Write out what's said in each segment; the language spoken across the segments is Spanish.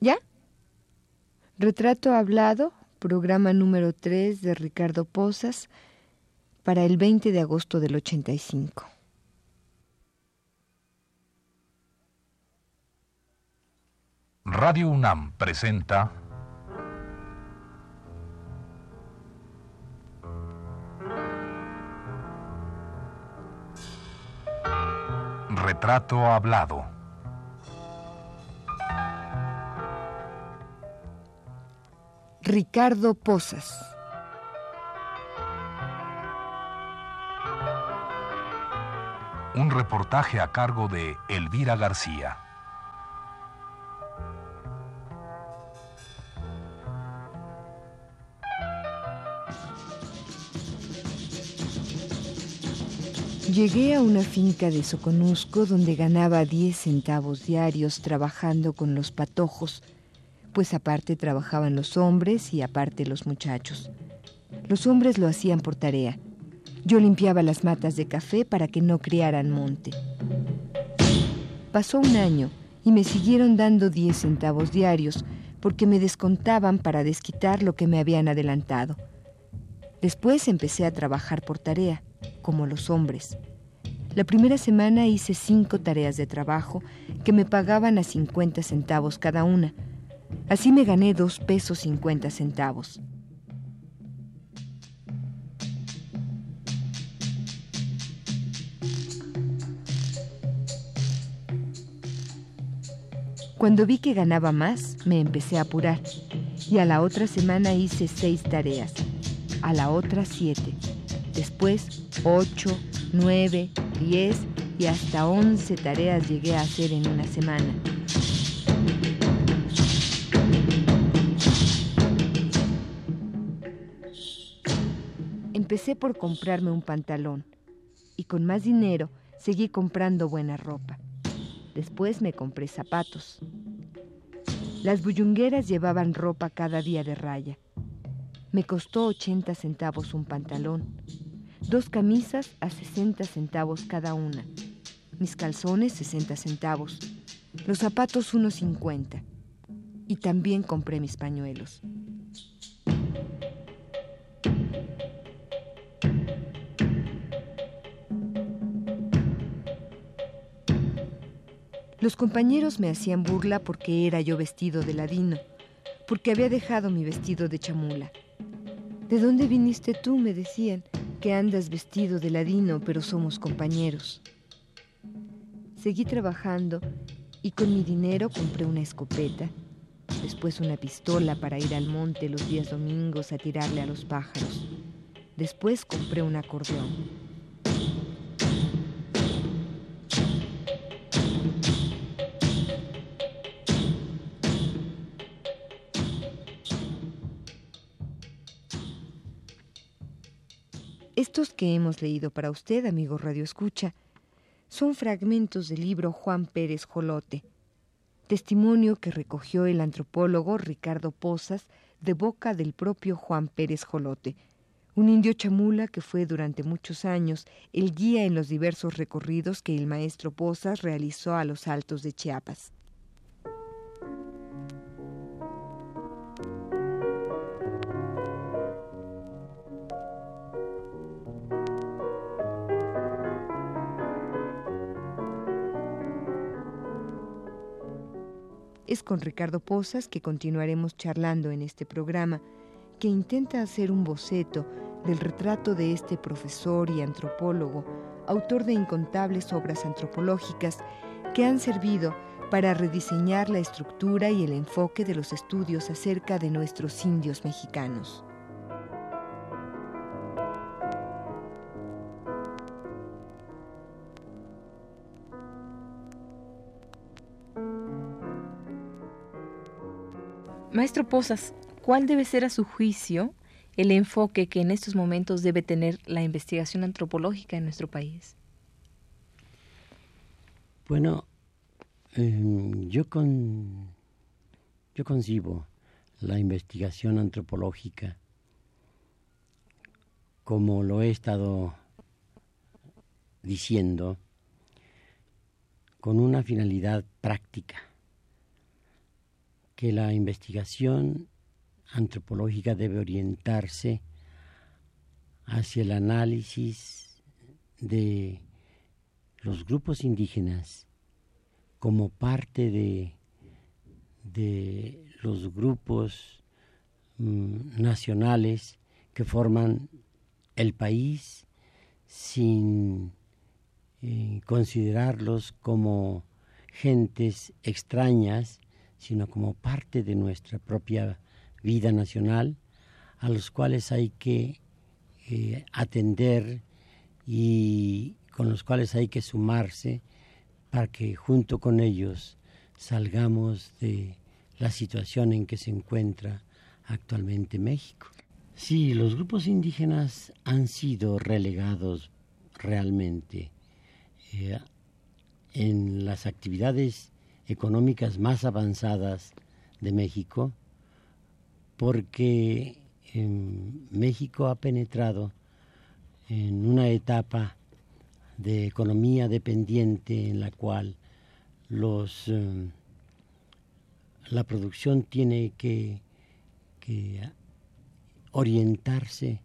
¿Ya? Retrato hablado, programa número 3 de Ricardo Posas, para el 20 de agosto del 85. Radio UNAM presenta Retrato Hablado. Ricardo Posas. Un reportaje a cargo de Elvira García. Llegué a una finca de Soconusco donde ganaba 10 centavos diarios trabajando con los patojos, pues aparte trabajaban los hombres y aparte los muchachos. Los hombres lo hacían por tarea. Yo limpiaba las matas de café para que no criaran monte. Pasó un año y me siguieron dando 10 centavos diarios porque me descontaban para desquitar lo que me habían adelantado. Después empecé a trabajar por tarea como los hombres. La primera semana hice cinco tareas de trabajo que me pagaban a 50 centavos cada una. Así me gané dos pesos 50 centavos. Cuando vi que ganaba más, me empecé a apurar y a la otra semana hice seis tareas, a la otra siete, después ocho, nueve, diez y hasta once tareas llegué a hacer en una semana. Empecé por comprarme un pantalón y con más dinero seguí comprando buena ropa. Después me compré zapatos. Las bullungueras llevaban ropa cada día de raya. Me costó 80 centavos un pantalón, dos camisas a 60 centavos cada una, mis calzones 60 centavos, los zapatos unos 50 y también compré mis pañuelos. Los compañeros me hacían burla porque era yo vestido de ladino, porque había dejado mi vestido de chamula. ¿De dónde viniste tú? me decían, que andas vestido de ladino, pero somos compañeros. Seguí trabajando y con mi dinero compré una escopeta, después una pistola para ir al monte los días domingos a tirarle a los pájaros. Después compré un acordeón. Estos que hemos leído para usted, amigo Radio Escucha, son fragmentos del libro Juan Pérez Jolote, testimonio que recogió el antropólogo Ricardo Posas de boca del propio Juan Pérez Jolote, un indio chamula que fue durante muchos años el guía en los diversos recorridos que el maestro Posas realizó a los altos de Chiapas. Es con Ricardo Posas que continuaremos charlando en este programa, que intenta hacer un boceto del retrato de este profesor y antropólogo, autor de incontables obras antropológicas que han servido para rediseñar la estructura y el enfoque de los estudios acerca de nuestros indios mexicanos. Maestro Posas, ¿cuál debe ser a su juicio el enfoque que en estos momentos debe tener la investigación antropológica en nuestro país? Bueno, em, yo con yo concibo la investigación antropológica como lo he estado diciendo con una finalidad práctica que la investigación antropológica debe orientarse hacia el análisis de los grupos indígenas como parte de, de los grupos mm, nacionales que forman el país sin eh, considerarlos como gentes extrañas, sino como parte de nuestra propia vida nacional, a los cuales hay que eh, atender y con los cuales hay que sumarse para que junto con ellos salgamos de la situación en que se encuentra actualmente México. Sí, los grupos indígenas han sido relegados realmente eh, en las actividades económicas más avanzadas de México porque México ha penetrado en una etapa de economía dependiente en la cual los eh, la producción tiene que, orientarse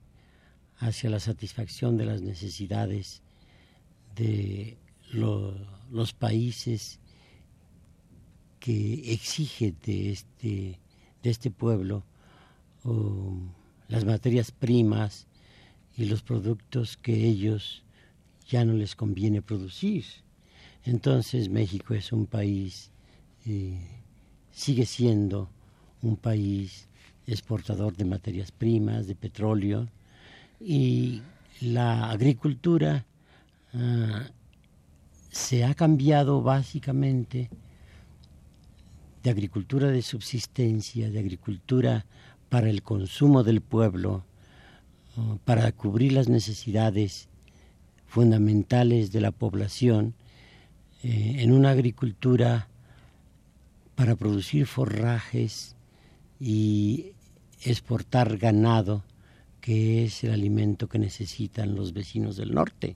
hacia la satisfacción de las necesidades de los países que exige de este, de este pueblo las materias primas y los productos que ellos ya no les conviene producir. Entonces México es un país, eh, sigue siendo un país exportador de materias primas, de petróleo, y la agricultura ah, se ha cambiado básicamente de agricultura de subsistencia, de agricultura para el consumo del pueblo, para cubrir las necesidades fundamentales de la población, eh, en una agricultura para producir forrajes y exportar ganado, que es el alimento que necesitan los vecinos del norte,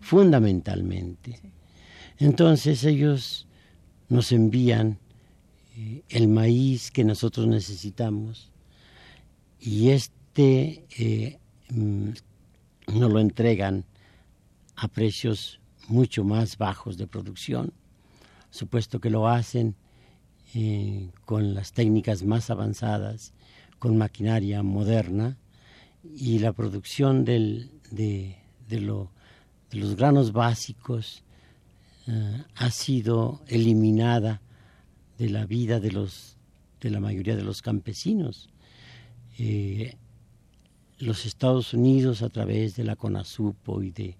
fundamentalmente. Entonces ellos nos envían eh, el maíz que nosotros necesitamos. Y este eh, mm, nos lo entregan a precios mucho más bajos de producción, supuesto que lo hacen eh, con las técnicas más avanzadas, con maquinaria moderna y la producción de, los granos básicos eh, ha sido eliminada de la vida de, los, de la mayoría de los campesinos. Eh, los Estados Unidos, a través de la CONASUPO y de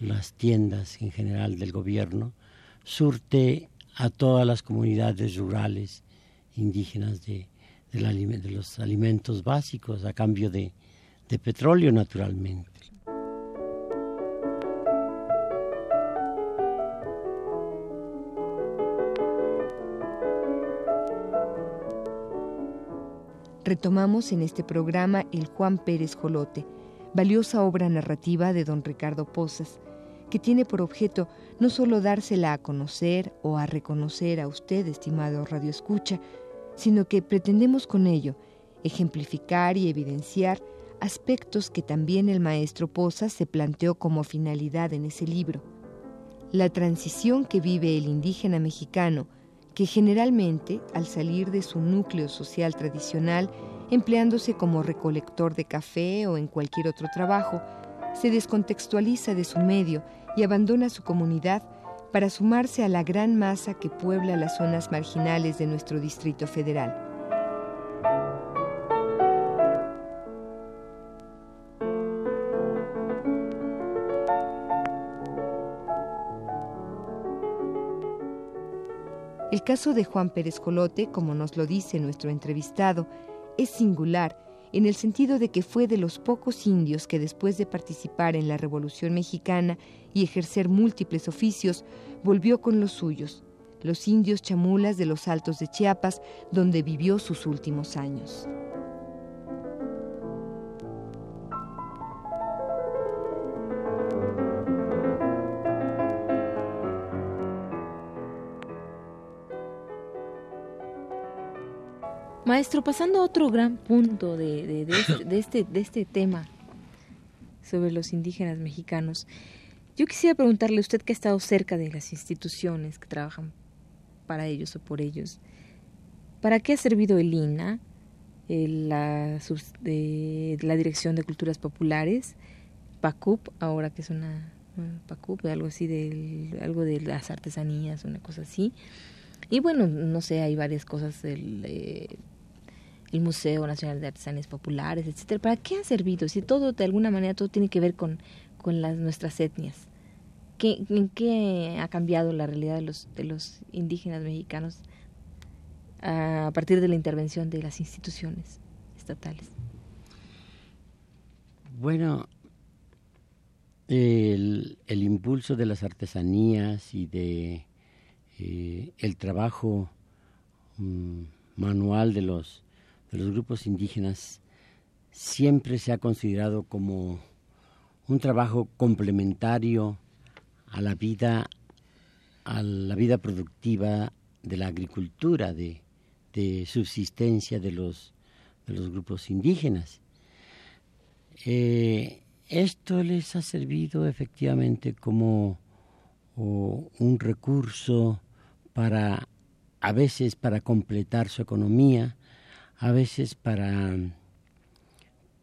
las tiendas en general del gobierno, surte a todas las comunidades rurales indígenas de, los alimentos básicos a cambio de petróleo naturalmente. Retomamos en este programa el Juan Pérez Jolote, valiosa obra narrativa de don Ricardo Pozas, que tiene por objeto no solo dársela a conocer o a reconocer a usted, estimado Radio Escucha, sino que pretendemos con ello ejemplificar y evidenciar aspectos que también el maestro Pozas se planteó como finalidad en ese libro. La transición que vive el indígena mexicano que generalmente, al salir de su núcleo social tradicional, empleándose como recolector de café o en cualquier otro trabajo, se descontextualiza de su medio y abandona su comunidad para sumarse a la gran masa que puebla las zonas marginales de nuestro Distrito Federal. Caso de Juan Pérez Colote, como nos lo dice nuestro entrevistado, es singular en el sentido de que fue de los pocos indios que después de participar en la Revolución Mexicana y ejercer múltiples oficios, volvió con los suyos, los indios chamulas de los Altos de Chiapas, donde vivió sus últimos años. Maestro, pasando a otro gran punto de, este, de, este, de este tema sobre los indígenas mexicanos, yo quisiera preguntarle a usted que ha estado cerca de las instituciones que trabajan para ellos o por ellos, ¿para qué ha servido el INA, la, Dirección de Culturas Populares, PACUP, ahora que es una PACUP, algo así, de, algo de las artesanías, una cosa así? Y bueno, no sé, hay varias cosas del eh, el Museo Nacional de Artesanías Populares, etcétera. ¿Para qué han servido? Si todo, de alguna manera, todo tiene que ver con, con nuestras etnias. ¿Qué, ¿En qué ha cambiado la realidad de los, de los indígenas mexicanos a partir de la intervención de las instituciones estatales? Bueno, el, el impulso de las artesanías y de eh, el trabajo mm, manual de los, de los grupos indígenas siempre se ha considerado como un trabajo complementario a la vida a la vida productiva de la agricultura de, subsistencia de los de los grupos indígenas. Eh, esto les ha servido efectivamente como un recurso para a veces para completar su economía, a veces para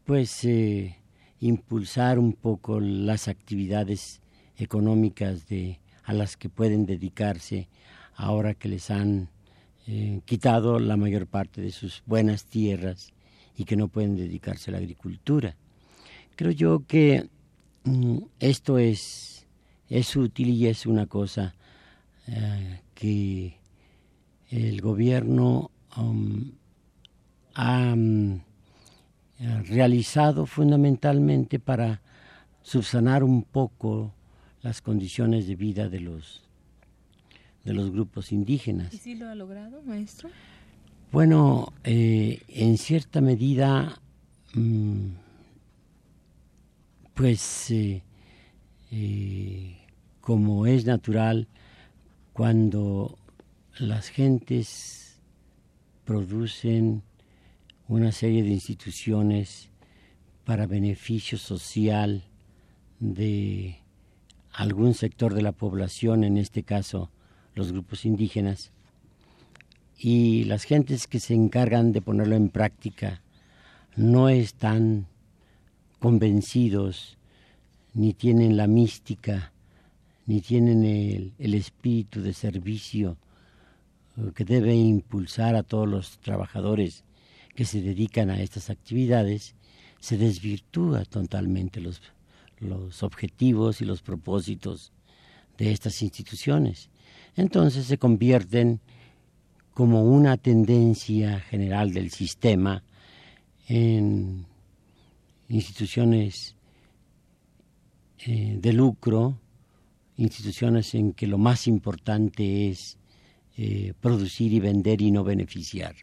pues eh, impulsar un poco las actividades económicas de a las que pueden dedicarse ahora que les han eh, quitado la mayor parte de sus buenas tierras y que no pueden dedicarse a la agricultura. Creo yo que mm, esto es, es útil y es una cosa eh, que el gobierno um, ha um, realizado fundamentalmente para subsanar un poco las condiciones de vida de los de los grupos indígenas. ¿Y si lo ha logrado, maestro? Bueno, eh, en cierta medida, mm, pues eh, como es natural, cuando las gentes producen una serie de instituciones para beneficio social de algún sector de la población, en este caso los grupos indígenas, y las gentes que se encargan de ponerlo en práctica no están convencidos ni tienen la mística ni tienen el, espíritu de servicio eh, que debe impulsar a todos los trabajadores que se dedican a estas actividades, se desvirtúa totalmente los, los objetivos y los propósitos de estas instituciones. Entonces se convierten como una tendencia general del sistema en instituciones eh, de lucro, instituciones en que lo más importante es eh, producir y vender y no beneficiar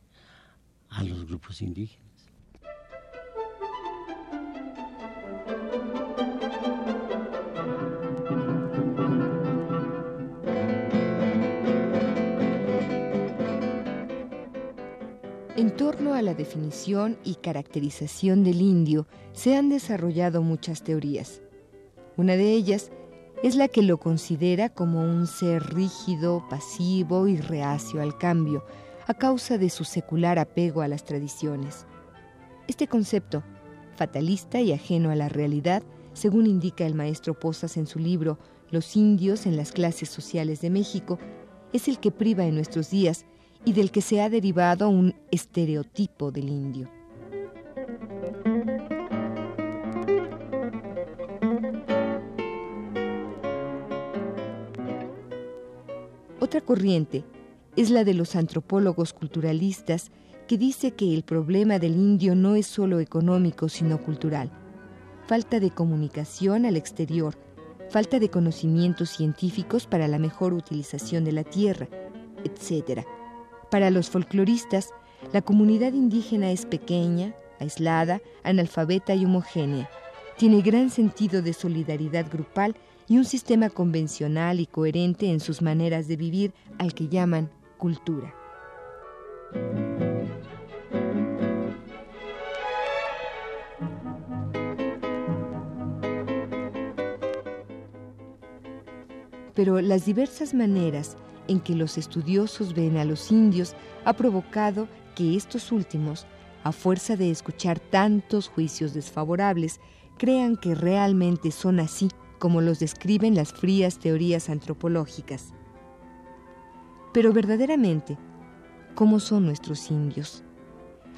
a los grupos indígenas. En torno a la definición y caracterización del indio se han desarrollado muchas teorías. Una de ellas es la que lo considera como un ser rígido, pasivo y reacio al cambio, a causa de su secular apego a las tradiciones. Este concepto, fatalista y ajeno a la realidad, según indica el maestro Posas en su libro Los indios en las clases sociales de México, es el que priva en nuestros días y del que se ha derivado un estereotipo del indio. Otra corriente es la de los antropólogos culturalistas que dice que el problema del indio no es solo económico, sino cultural. Falta de comunicación al exterior, falta de conocimientos científicos para la mejor utilización de la tierra, etc. Para los folcloristas, la comunidad indígena es pequeña, aislada, analfabeta y homogénea. Tiene gran sentido de solidaridad grupal y un sistema convencional y coherente en sus maneras de vivir al que llaman cultura. Pero las diversas maneras en que los estudiosos ven a los indios ha provocado que estos últimos, a fuerza de escuchar tantos juicios desfavorables, crean que realmente son así como los describen las frías teorías antropológicas. Pero verdaderamente, ¿cómo son nuestros indios?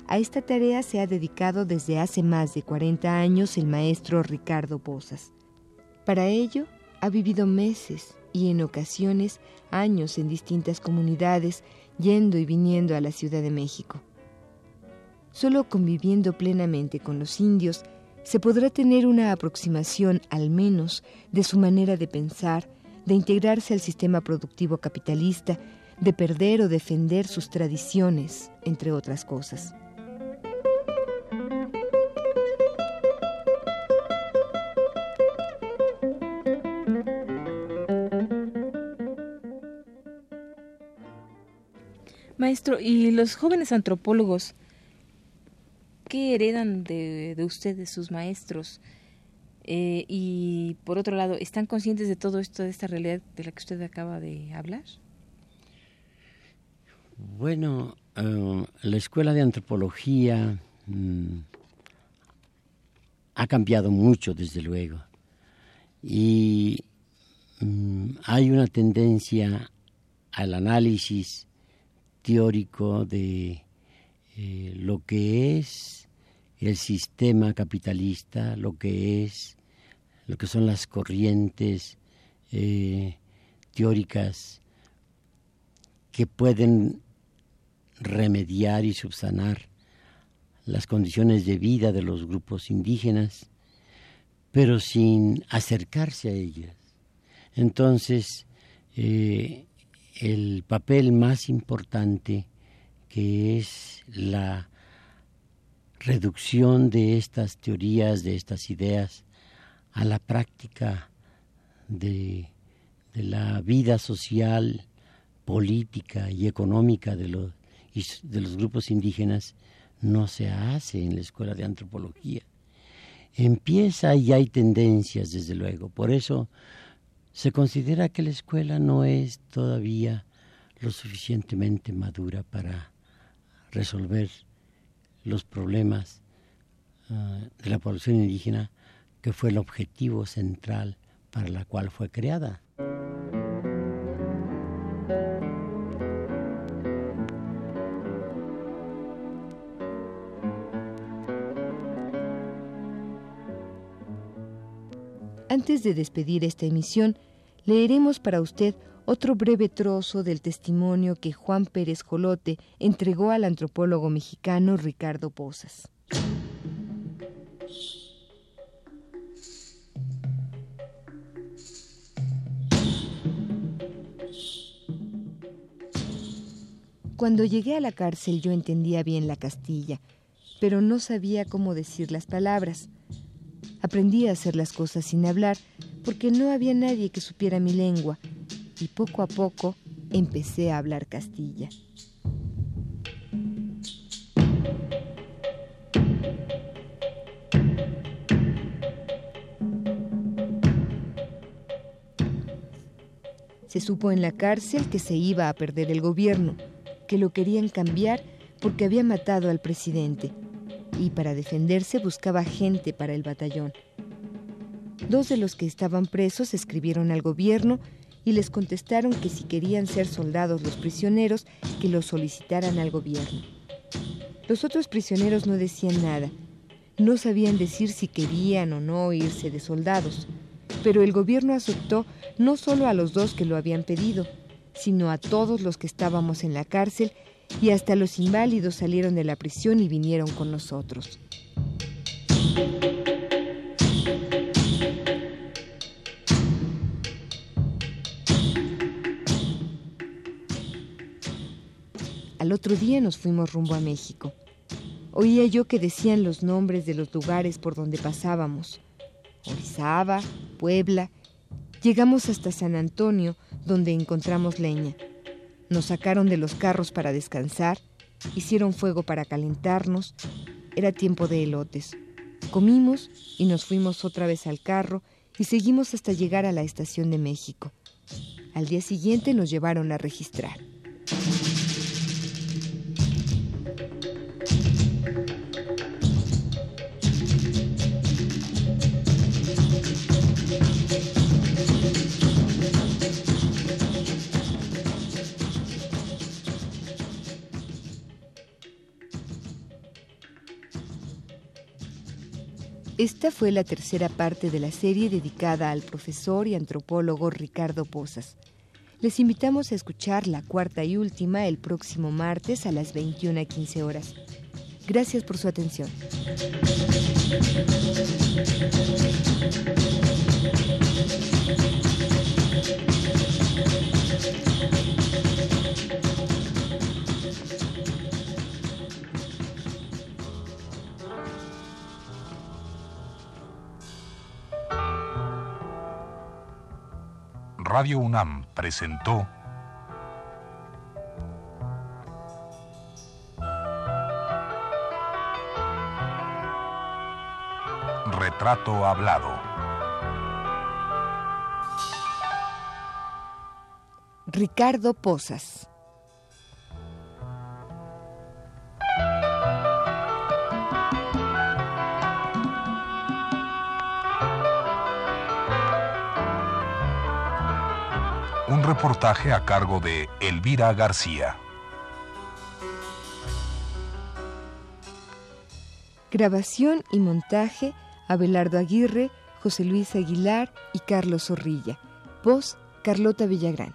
A esta tarea se ha dedicado desde hace más de 40 años el maestro Ricardo Pozas. Para ello, ha vivido meses y en ocasiones años en distintas comunidades, yendo y viniendo a la Ciudad de México. Solo conviviendo plenamente con los indios se podrá tener una aproximación al menos de su manera de pensar, de integrarse al sistema productivo capitalista, de perder o defender sus tradiciones, entre otras cosas. Maestro, ¿y los jóvenes antropólogos qué heredan de, de ustedes, sus maestros? Eh, y por otro lado, ¿están conscientes de todo esto, de esta realidad de la que usted acaba de hablar? Bueno, eh, la escuela de antropología mm, ha cambiado mucho, desde luego. Y mm, hay una tendencia al análisis teórico de eh, lo que es el sistema capitalista, lo que es, lo que son las corrientes eh, teóricas que pueden remediar y subsanar las condiciones de vida de los grupos indígenas, pero sin acercarse a ellas. Entonces, eh, el papel más importante que es la reducción de estas teorías, de estas ideas, a la práctica de, la vida social, política y económica de los, de los grupos indígenas, no se hace en la escuela de antropología. Empieza y hay tendencias, desde luego. Por eso se considera que la escuela no es todavía lo suficientemente madura para resolver los problemas ah, de la población indígena, que fue el objetivo central para la cual fue creada. Antes de despedir esta emisión, leeremos para usted otro breve trozo del testimonio que Juan Pérez Jolote entregó al antropólogo mexicano Ricardo Pozas. Cuando llegué a la cárcel yo entendía bien la Castilla, pero no sabía cómo decir las palabras. Aprendí a hacer las cosas sin hablar porque no había nadie que supiera mi lengua y poco a poco empecé a hablar castilla. Se supo en la cárcel que se iba a perder el gobierno, que lo querían cambiar porque había matado al presidente y para defenderse buscaba gente para el batallón. Dos de los que estaban presos escribieron al gobierno y les contestaron que si querían ser soldados los prisioneros, que los solicitaran al gobierno. Los otros prisioneros no decían nada, no sabían decir si querían o no irse de soldados, pero el gobierno aceptó no solo a los dos que lo habían pedido, sino a todos los que estábamos en la cárcel y hasta los inválidos salieron de la prisión y vinieron con nosotros. Al otro día nos fuimos rumbo a México. Oía yo que decían los nombres de los lugares por donde pasábamos. Orizaba, Puebla. Llegamos hasta San Antonio, donde encontramos leña. Nos sacaron de los carros para descansar, hicieron fuego para calentarnos. Era tiempo de elotes. Comimos y nos fuimos otra vez al carro y seguimos hasta llegar a la estación de México. Al día siguiente nos llevaron a registrar. Esta fue la tercera parte de la serie dedicada al profesor y antropólogo Ricardo Posas. Les invitamos a escuchar la cuarta y última el próximo martes a las 21.15 horas. Gracias por su atención. Radio UNAM presentó Retrato Hablado. Ricardo Posas. Un reportaje a cargo de Elvira García. Grabación y montaje, Abelardo Aguirre, José Luis Aguilar y Carlos Zorrilla. Voz, Carlota Villagrán.